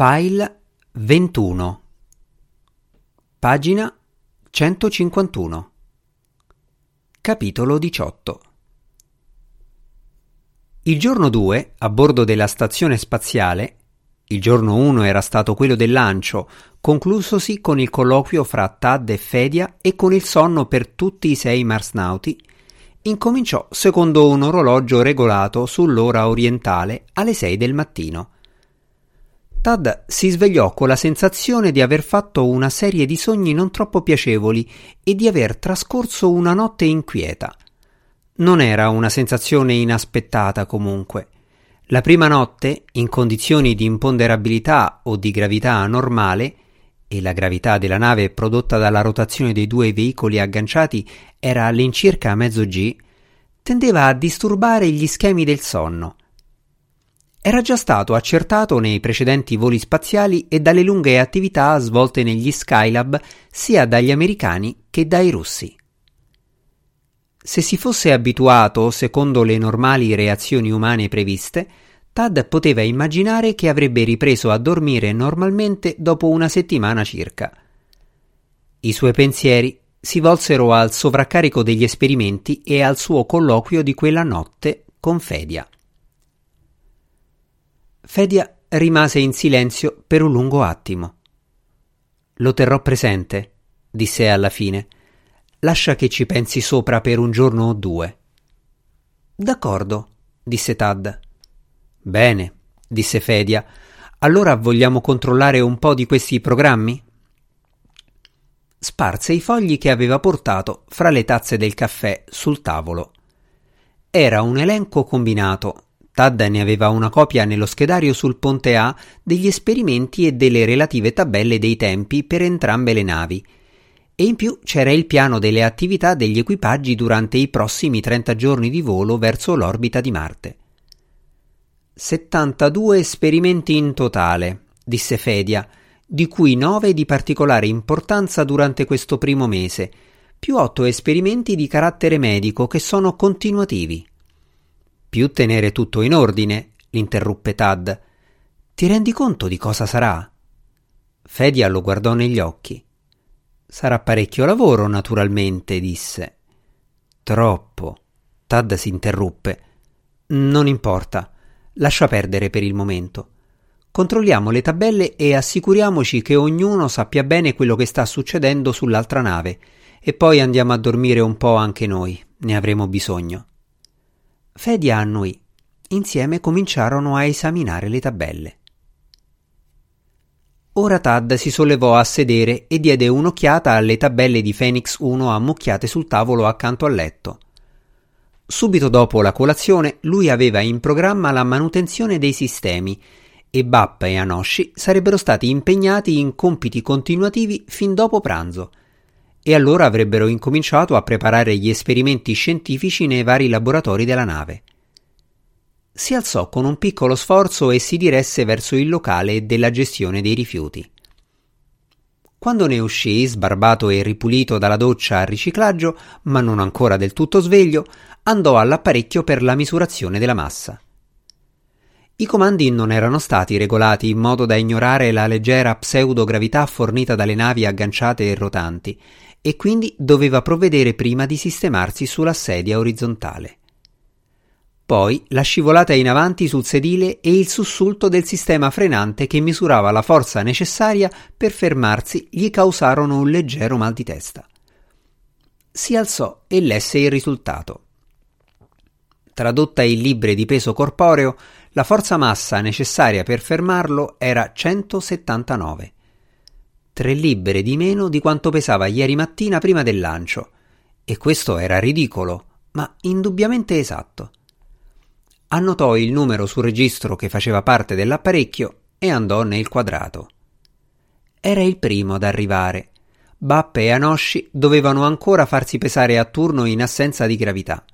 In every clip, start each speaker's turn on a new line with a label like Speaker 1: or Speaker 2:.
Speaker 1: File 21 Pagina 151 Capitolo 18 Il giorno 2, a bordo della stazione spaziale, il giorno 1 era stato quello del lancio, conclusosi con il colloquio fra Tad e Fedia e con il sonno per tutti i sei marsnauti, incominciò secondo un orologio regolato sull'ora orientale alle 6 del mattino. Tad si svegliò con la sensazione di aver fatto una serie di sogni non troppo piacevoli e di aver trascorso una notte inquieta. Non era una sensazione inaspettata comunque. La prima notte, in condizioni di imponderabilità o di gravità normale, e la gravità della nave prodotta dalla rotazione dei due veicoli agganciati era all'incirca mezzo G, tendeva a disturbare gli schemi del sonno. Era già stato accertato nei precedenti voli spaziali e dalle lunghe attività svolte negli Skylab sia dagli americani che dai russi. Se si fosse abituato, secondo le normali reazioni umane previste, Tad poteva immaginare che avrebbe ripreso a dormire normalmente dopo una settimana circa. I suoi pensieri si volsero al sovraccarico degli esperimenti e al suo colloquio di quella notte con Fedia. Fedia rimase in silenzio per un lungo attimo. Lo terrò presente, disse alla fine. Lascia che ci pensi sopra per un giorno o due. D'accordo, disse Tad. Bene, disse Fedia. Allora vogliamo controllare un po' di questi programmi? Sparse i fogli che aveva portato fra le tazze del caffè sul tavolo. Era un elenco combinato Tad ne aveva una copia nello schedario sul ponte A degli esperimenti e delle relative tabelle dei tempi per entrambe le navi. E in più c'era il piano delle attività degli equipaggi durante i prossimi 30 giorni di volo verso l'orbita di Marte. 72 esperimenti in totale, disse Fedia, di cui 9 di particolare importanza durante questo primo mese, più 8 esperimenti di carattere medico che sono continuativi. Più tenere tutto in ordine, l'interruppe Tad. Ti rendi conto di cosa sarà? Fedia lo guardò negli occhi. Sarà parecchio lavoro, naturalmente, disse. Troppo. Tad si interruppe. Non importa. Lascia perdere per il momento. Controlliamo le tabelle e assicuriamoci che ognuno sappia bene quello che sta succedendo sull'altra nave e poi andiamo a dormire un po' anche noi. Ne avremo bisogno. Fedia annui. Insieme cominciarono a esaminare le tabelle. Ora Tad si sollevò a sedere e diede un'occhiata alle tabelle di Phoenix 1 ammucchiate sul tavolo accanto al letto. Subito dopo la colazione lui aveva in programma la manutenzione dei sistemi e Bappa e Anoshi sarebbero stati impegnati in compiti continuativi fin dopo pranzo e allora avrebbero incominciato a preparare gli esperimenti scientifici nei vari laboratori della nave. Si alzò con un piccolo sforzo e si diresse verso il locale della gestione dei rifiuti. Quando ne uscì, sbarbato e ripulito dalla doccia al riciclaggio, ma non ancora del tutto sveglio, andò all'apparecchio per la misurazione della massa. I comandi non erano stati regolati in modo da ignorare la leggera pseudogravità fornita dalle navi agganciate e rotanti e quindi doveva provvedere prima di sistemarsi sulla sedia orizzontale. Poi la scivolata in avanti sul sedile e il sussulto del sistema frenante che misurava la forza necessaria per fermarsi gli causarono un leggero mal di testa. Si alzò e lesse il risultato. Tradotta in libbre di peso corporeo, la forza massa necessaria per fermarlo era 179 tre libbre di meno di quanto pesava ieri mattina prima del lancio. E questo era ridicolo, ma indubbiamente esatto. Annotò il numero sul registro che faceva parte dell'apparecchio e andò nel quadrato. Era il primo ad arrivare. Bappe e Anoshi dovevano ancora farsi pesare a turno in assenza di gravità.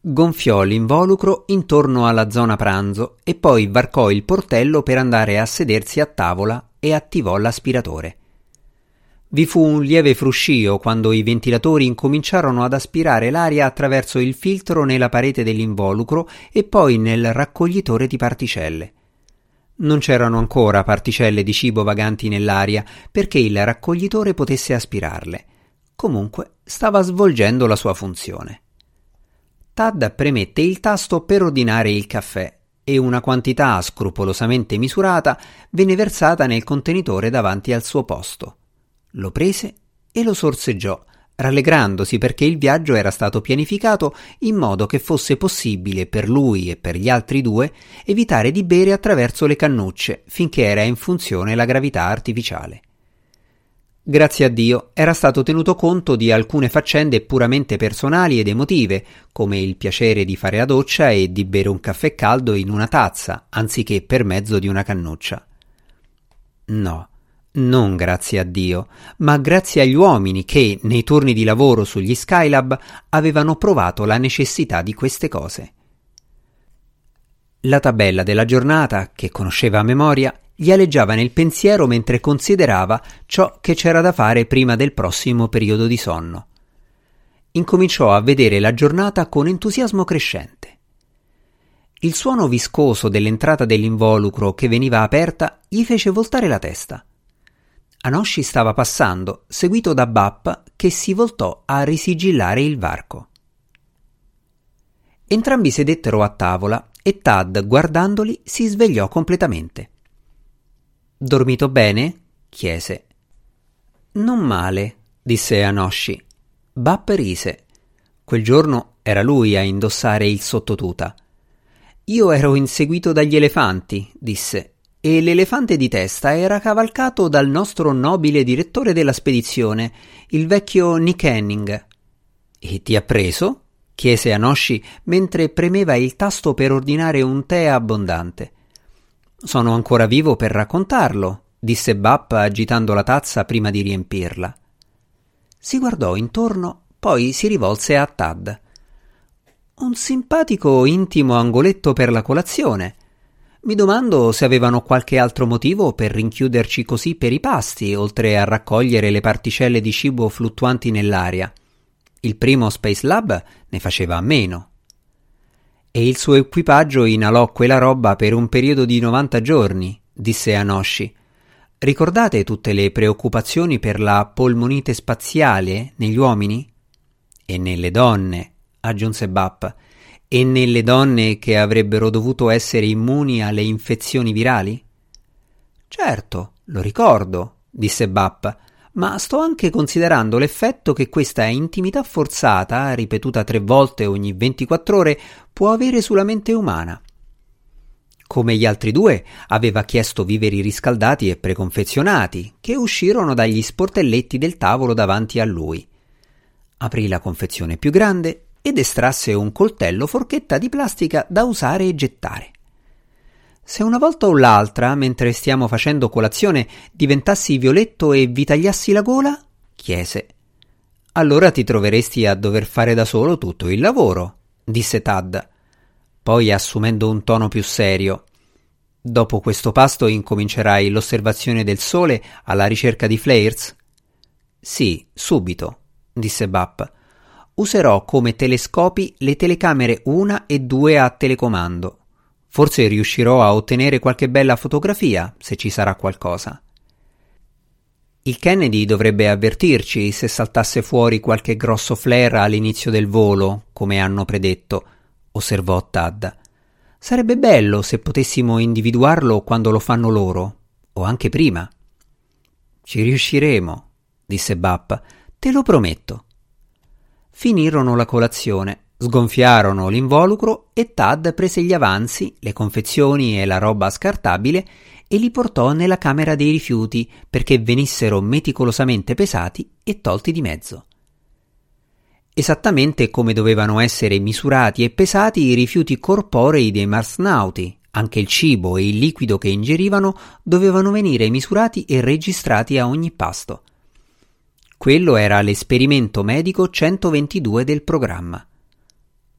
Speaker 1: Gonfiò l'involucro intorno alla zona pranzo e poi varcò il portello per andare a sedersi a tavola e attivò l'aspiratore. Vi fu un lieve fruscio quando i ventilatori incominciarono ad aspirare l'aria attraverso il filtro nella parete dell'involucro e poi nel raccoglitore di particelle. Non c'erano ancora particelle di cibo vaganti nell'aria perché il raccoglitore potesse aspirarle. Comunque stava svolgendo la sua funzione. Tad premette il tasto per ordinare il caffè e una quantità scrupolosamente misurata venne versata nel contenitore davanti al suo posto. Lo prese e lo sorseggiò, rallegrandosi perché il viaggio era stato pianificato in modo che fosse possibile per lui e per gli altri due evitare di bere attraverso le cannucce finché era in funzione la gravità artificiale. Grazie a Dio era stato tenuto conto di alcune faccende puramente personali ed emotive, come il piacere di fare la doccia e di bere un caffè caldo in una tazza, anziché per mezzo di una cannuccia. No, non grazie a Dio, ma grazie agli uomini che, nei turni di lavoro sugli Skylab, avevano provato la necessità di queste cose. La tabella della giornata, che conosceva a memoria, gli aleggiava nel pensiero mentre considerava ciò che c'era da fare prima del prossimo periodo di sonno. Incominciò a vedere la giornata con entusiasmo crescente. Il suono viscoso dell'entrata dell'involucro che veniva aperta gli fece voltare la testa. Anoshi stava passando, seguito da Bappa che si voltò a risigillare il varco. Entrambi sedettero a tavola e Tad, guardandoli, si svegliò completamente. Dormito bene? chiese. Non male, disse Anoshi. Bap rise. Quel giorno era lui a indossare il sottotuta. Io ero inseguito dagli elefanti, disse, e l'elefante di testa era cavalcato dal nostro nobile direttore della spedizione, il vecchio Nick Henning. E ti ha preso? chiese Anoshi mentre premeva il tasto per ordinare un tè abbondante. Sono ancora vivo per raccontarlo, disse Bap agitando la tazza prima di riempirla. Si guardò intorno, poi si rivolse a Tad. Un simpatico intimo angoletto per la colazione. Mi domando se avevano qualche altro motivo per rinchiuderci così per i pasti, oltre a raccogliere le particelle di cibo fluttuanti nell'aria. Il primo Space Lab ne faceva a meno e il suo equipaggio inalò quella roba per un periodo di 90 giorni, disse Anoshi. Ricordate tutte le preoccupazioni per la polmonite spaziale negli uomini? E nelle donne, aggiunse Bap, e nelle donne che avrebbero dovuto essere immuni alle infezioni virali? Certo, lo ricordo, disse Bap, ma sto anche considerando l'effetto che questa intimità forzata, ripetuta tre volte ogni 24 ore, può avere sulla mente umana. Come gli altri due, aveva chiesto viveri riscaldati e preconfezionati, che uscirono dagli sportelletti del tavolo davanti a lui. Aprì la confezione più grande ed estrasse un coltello forchetta di plastica da usare e gettare. Se una volta o l'altra, mentre stiamo facendo colazione, diventassi violetto e vi tagliassi la gola? chiese. Allora ti troveresti a dover fare da solo tutto il lavoro, disse Tad. Poi, assumendo un tono più serio, Dopo questo pasto incomincerai l'osservazione del sole alla ricerca di flares? Sì, subito, disse Bap. Userò come telescopi le telecamere 1 e 2 a telecomando. Forse riuscirò a ottenere qualche bella fotografia, se ci sarà qualcosa. Il Kennedy dovrebbe avvertirci se saltasse fuori qualche grosso flare all'inizio del volo, come hanno predetto, osservò Tad. Sarebbe bello se potessimo individuarlo quando lo fanno loro, o anche prima. Ci riusciremo, disse Bap, te lo prometto. Finirono la colazione Sgonfiarono l'involucro e Tad prese gli avanzi, le confezioni e la roba scartabile e li portò nella camera dei rifiuti perché venissero meticolosamente pesati e tolti di mezzo. Esattamente come dovevano essere misurati e pesati i rifiuti corporei dei marsnauti, anche il cibo e il liquido che ingerivano dovevano venire misurati e registrati a ogni pasto. Quello era l'esperimento medico 122 del programma.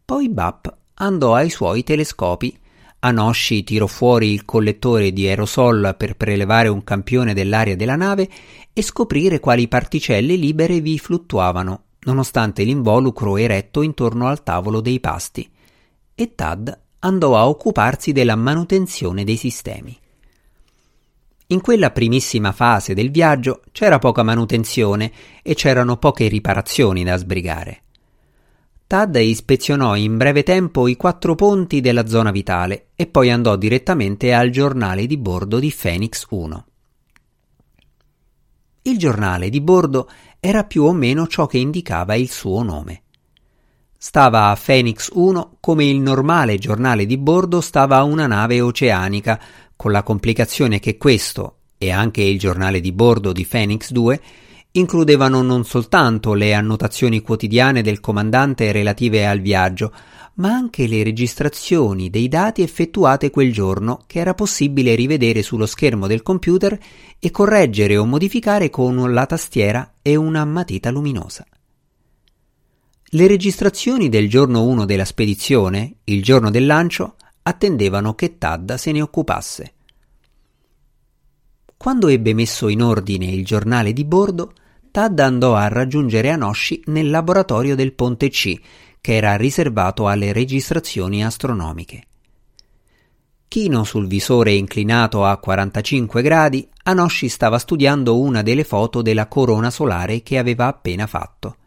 Speaker 1: Poi Bap andò ai suoi telescopi. Anoshi tirò fuori il collettore di aerosol per prelevare un campione dell'aria della nave e scoprire quali particelle libere vi fluttuavano, nonostante l'involucro eretto intorno al tavolo dei pasti. E Tad andò a occuparsi della manutenzione dei sistemi. In quella primissima fase del viaggio c'era poca manutenzione e c'erano poche riparazioni da sbrigare. Tad ispezionò in breve tempo i quattro ponti della zona vitale e poi andò direttamente al giornale di bordo di Phoenix 1. Il giornale di bordo era più o meno ciò che indicava il suo nome. Stava a Phoenix 1 come il normale giornale di bordo stava a una nave oceanica, con la complicazione che questo, e anche il giornale di bordo di Phoenix 2, includevano non soltanto le annotazioni quotidiane del comandante relative al viaggio, ma anche le registrazioni dei dati effettuate quel giorno che era possibile rivedere sullo schermo del computer e correggere o modificare con la tastiera e una matita luminosa. Le registrazioni del giorno 1 della spedizione, il giorno del lancio, attendevano che Tad se ne occupasse. Quando ebbe messo in ordine il giornale di bordo, Tad andò a raggiungere Anoshi nel laboratorio del Ponte C, che era riservato alle registrazioni astronomiche. Chino sul visore inclinato a 45 gradi, Anoshi stava studiando una delle foto della corona solare che aveva appena fatto.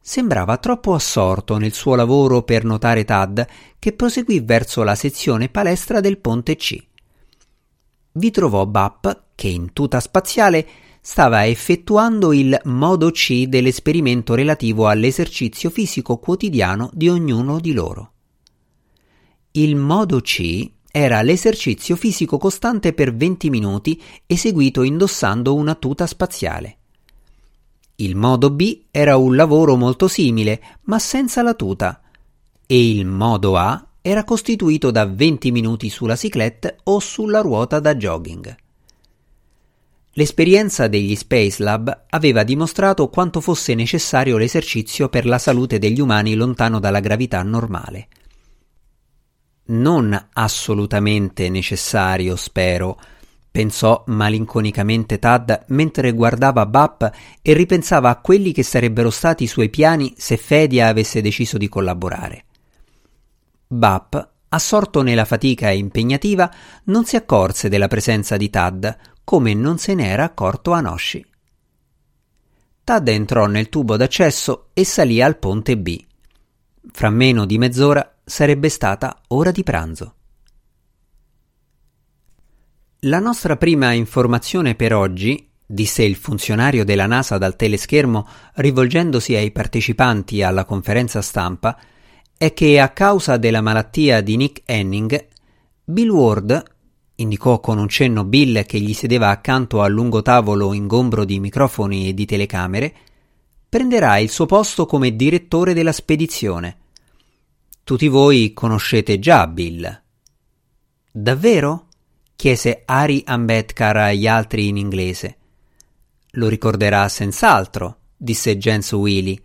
Speaker 1: Sembrava troppo assorto nel suo lavoro per notare Tad, che proseguì verso la sezione palestra del ponte C. Vi trovò Bap, che in tuta spaziale stava effettuando il modo C dell'esperimento relativo all'esercizio fisico quotidiano di ognuno di loro. Il modo C era l'esercizio fisico costante per 20 minuti eseguito indossando una tuta spaziale. Il modo B era un lavoro molto simile, ma senza la tuta, e il modo A era costituito da 20 minuti sulla ciclette o sulla ruota da jogging. L'esperienza degli Space Lab aveva dimostrato quanto fosse necessario l'esercizio per la salute degli umani lontano dalla gravità normale. Non assolutamente necessario, spero, pensò malinconicamente Tad mentre guardava Bap e ripensava a quelli che sarebbero stati i suoi piani se Fedia avesse deciso di collaborare. Bap, assorto nella fatica impegnativa, non si accorse della presenza di Tad, come non se ne era accorto Anoshi. Tad entrò nel tubo d'accesso e salì al ponte B. Fra meno di mezz'ora sarebbe stata ora di pranzo. La nostra prima informazione per oggi, disse il funzionario della NASA dal teleschermo rivolgendosi ai partecipanti alla conferenza stampa, è che a causa della malattia di Nick Henning, Bill Ward indicò con un cenno Bill che gli sedeva accanto al lungo tavolo ingombro di microfoni e di telecamere, prenderà il suo posto come direttore della spedizione. Tutti voi conoscete già Bill. Davvero? chiese Ari Ambedkar agli altri in inglese. Lo ricorderà senz'altro, disse Jens Willy.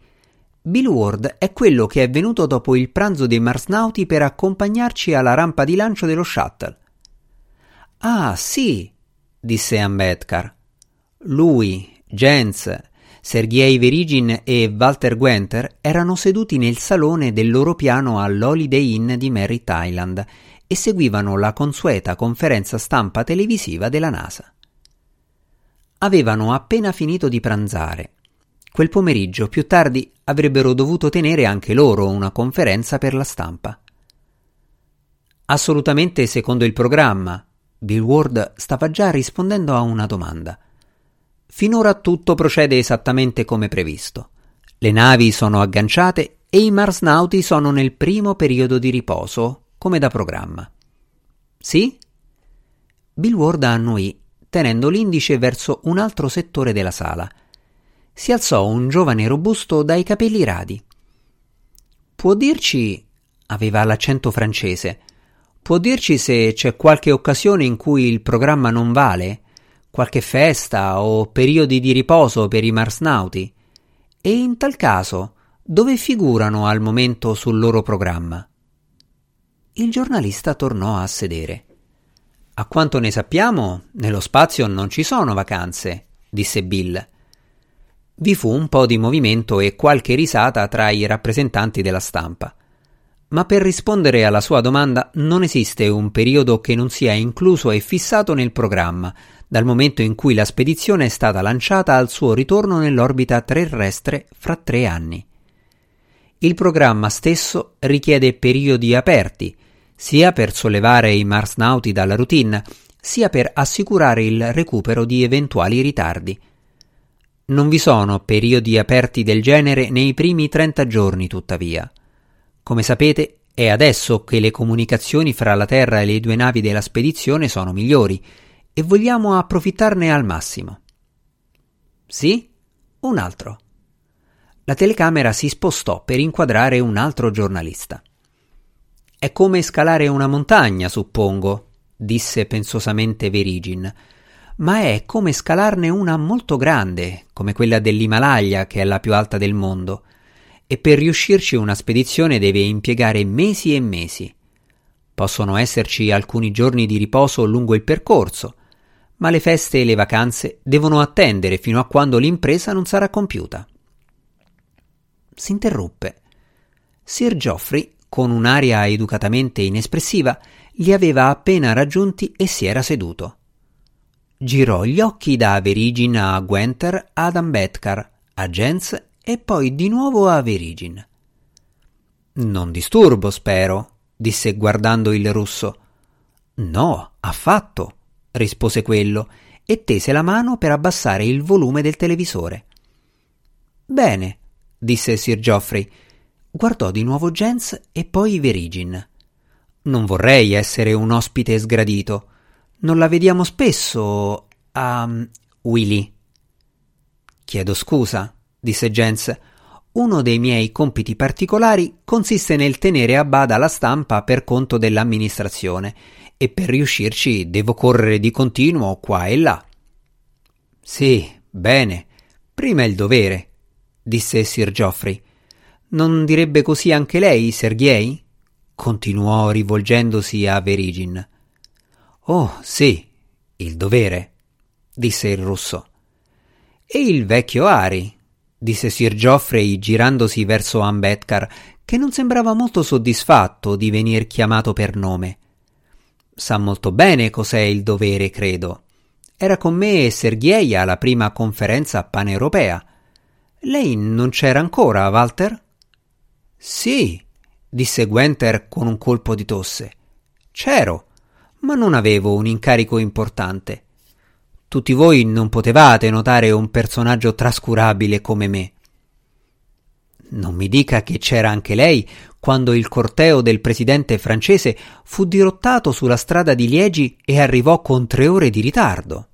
Speaker 1: Bill Ward è quello che è venuto dopo il pranzo dei marsnauti per accompagnarci alla rampa di lancio dello shuttle. Ah, sì, disse Ambedkar. Lui, Jens, Sergei Verigin e Walter Gwenter erano seduti nel salone del loro piano all'Holiday Inn di Merritt Island e seguivano la consueta conferenza stampa televisiva della NASA. Avevano appena finito di pranzare. Quel pomeriggio, più tardi, avrebbero dovuto tenere anche loro una conferenza per la stampa. Assolutamente secondo il programma, Bill Ward stava già rispondendo a una domanda. Finora tutto procede esattamente come previsto. Le navi sono agganciate e i marsnauti sono nel primo periodo di riposo, come da programma. Sì? Bill Ward annuì, tenendo l'indice verso un altro settore della sala. Si alzò un giovane robusto dai capelli radi. Può dirci, aveva l'accento francese, Può dirci se c'è qualche occasione in cui il programma non vale? Qualche festa o periodi di riposo per i marsnauti? E in tal caso, dove figurano al momento sul loro programma? Il giornalista tornò a sedere. A quanto ne sappiamo, nello spazio non ci sono vacanze, disse Bill. Vi fu un po' di movimento e qualche risata tra i rappresentanti della stampa. Ma per rispondere alla sua domanda non esiste un periodo che non sia incluso e fissato nel programma, dal momento in cui la spedizione è stata lanciata al suo ritorno nell'orbita terrestre fra tre anni. Il programma stesso richiede periodi aperti, sia per sollevare i marsnauti dalla routine, sia per assicurare il recupero di eventuali ritardi. Non vi sono periodi aperti del genere nei primi 30 giorni, tuttavia. Come sapete, è adesso che le comunicazioni fra la Terra e le due navi della spedizione sono migliori e vogliamo approfittarne al massimo. Sì? Un altro. La telecamera si spostò per inquadrare un altro giornalista. È come scalare una montagna, suppongo, disse pensosamente Verigin, ma è come scalarne una molto grande, come quella dell'Himalaya, che è la più alta del mondo, e per riuscirci una spedizione deve impiegare mesi e mesi. Possono esserci alcuni giorni di riposo lungo il percorso, ma le feste e le vacanze devono attendere fino a quando l'impresa non sarà compiuta. S'interruppe. Sir Geoffrey, con un'aria educatamente inespressiva, li aveva appena raggiunti e si era seduto. Girò gli occhi da Verigin a Gwenter ad Ambedkar, a Jens e poi di nuovo a Verigin. Non disturbo, spero, disse guardando il russo. No, affatto, rispose quello e tese la mano per abbassare il volume del televisore. Bene, disse Sir Geoffrey. Guardò di nuovo Jens e poi Verigin. Non vorrei essere un ospite sgradito. Non la vediamo spesso a um, Willy. Chiedo scusa, disse Jens. Uno dei miei compiti particolari consiste nel tenere a bada la stampa per conto dell'amministrazione e per riuscirci devo correre di continuo qua e là. Sì, bene. Prima il dovere, disse Sir Geoffrey. Non direbbe così anche lei, Sergei? continuò rivolgendosi a Verigin. Oh, sì, il dovere, disse il russo. E il vecchio Ari, disse Sir Geoffrey girandosi verso Ambedkar, che non sembrava molto soddisfatto di venir chiamato per nome. Sa molto bene cos'è il dovere, credo. Era con me e Sergei alla prima conferenza paneuropea. Lei non c'era ancora, Walter? Sì, disse Gwenter con un colpo di tosse. C'ero, ma non avevo un incarico importante. Tutti voi non potevate notare un personaggio trascurabile come me. Non mi dica che c'era anche lei quando il corteo del presidente francese fu dirottato sulla strada di Liegi e arrivò con tre ore di ritardo.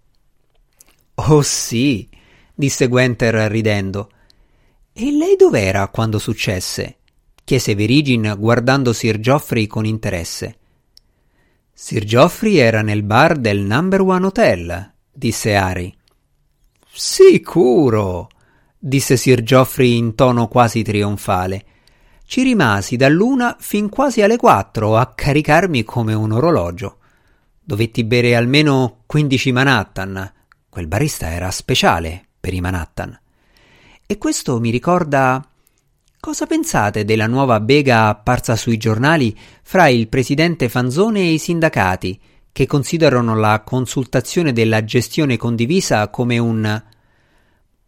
Speaker 1: Oh sì, disse Gwenter ridendo. E lei dov'era quando successe? chiese Verigin guardando Sir Geoffrey con interesse. Sir Geoffrey era nel bar del Number One Hotel, disse Harry. Sicuro, disse Sir Geoffrey in tono quasi trionfale. Ci rimasi dall'una fin quasi alle quattro a caricarmi come un orologio. Dovetti bere almeno quindici Manhattan. Quel barista era speciale per i Manhattan. E questo mi ricorda. Cosa pensate della nuova bega apparsa sui giornali fra il presidente Fanzone e i sindacati, che considerano la consultazione della gestione condivisa come un.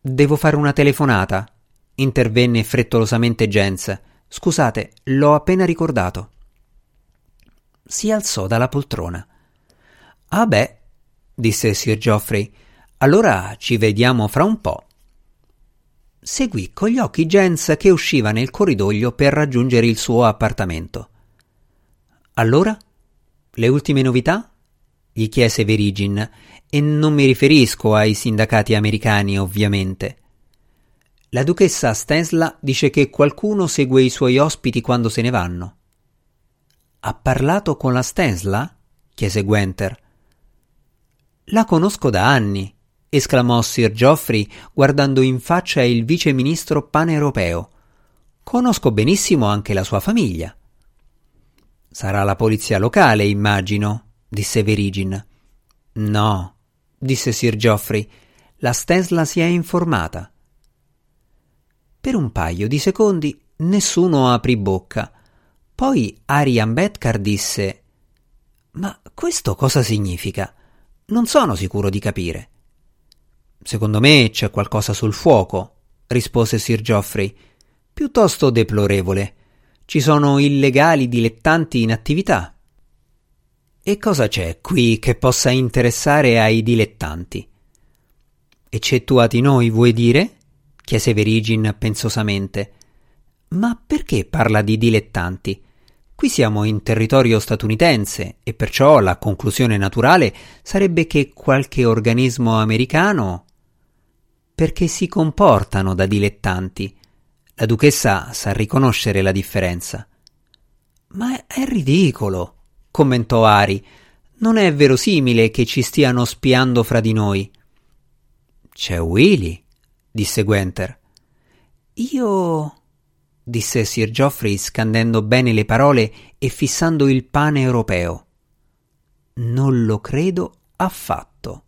Speaker 1: Devo fare una telefonata. intervenne frettolosamente Jens. Scusate, l'ho appena ricordato. Si alzò dalla poltrona. Ah beh, disse Sir Geoffrey, allora ci vediamo fra un po'. Seguì con gli occhi Jens che usciva nel corridoio per raggiungere il suo appartamento. Allora? Le ultime novità? gli chiese Verigin, e non mi riferisco ai sindacati americani, ovviamente. La duchessa Stensla dice che qualcuno segue i suoi ospiti quando se ne vanno. Ha parlato con la Stensla? chiese Gwenter. La conosco da anni, esclamò Sir Geoffrey guardando in faccia il vice ministro paneuropeo. Conosco benissimo anche la sua famiglia. Sarà la polizia locale, immagino, disse Verigin. No, disse Sir Geoffrey. La Stensla si è informata. Per un paio di secondi nessuno aprì bocca. Poi Arian Betkar disse: Ma questo cosa significa? Non sono sicuro di capire. Secondo me c'è qualcosa sul fuoco, rispose Sir Geoffrey, piuttosto deplorevole. Ci sono illegali dilettanti in attività. E cosa c'è qui che possa interessare ai dilettanti? Eccettuati noi, vuoi dire? chiese Verigin pensosamente. Ma perché parla di dilettanti? Qui siamo in territorio statunitense e perciò la conclusione naturale sarebbe che qualche organismo americano perché si comportano da dilettanti. La duchessa sa riconoscere la differenza. Ma è ridicolo, commentò Ari. Non è verosimile che ci stiano spiando fra di noi. C'è Willy, disse Gwenter. Io disse Sir Geoffrey scandendo bene le parole e fissando il pane europeo. Non lo credo affatto.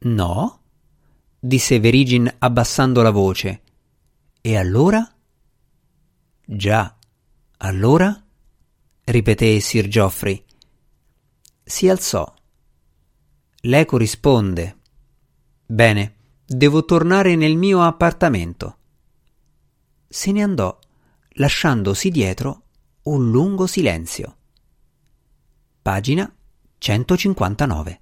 Speaker 1: No? Disse Verigin abbassando la voce. E allora? Già, allora? ripeté Sir Geoffrey. Si alzò. L'eco risponde. Bene, devo tornare nel mio appartamento. Se ne andò, lasciandosi dietro un lungo silenzio. Pagina 159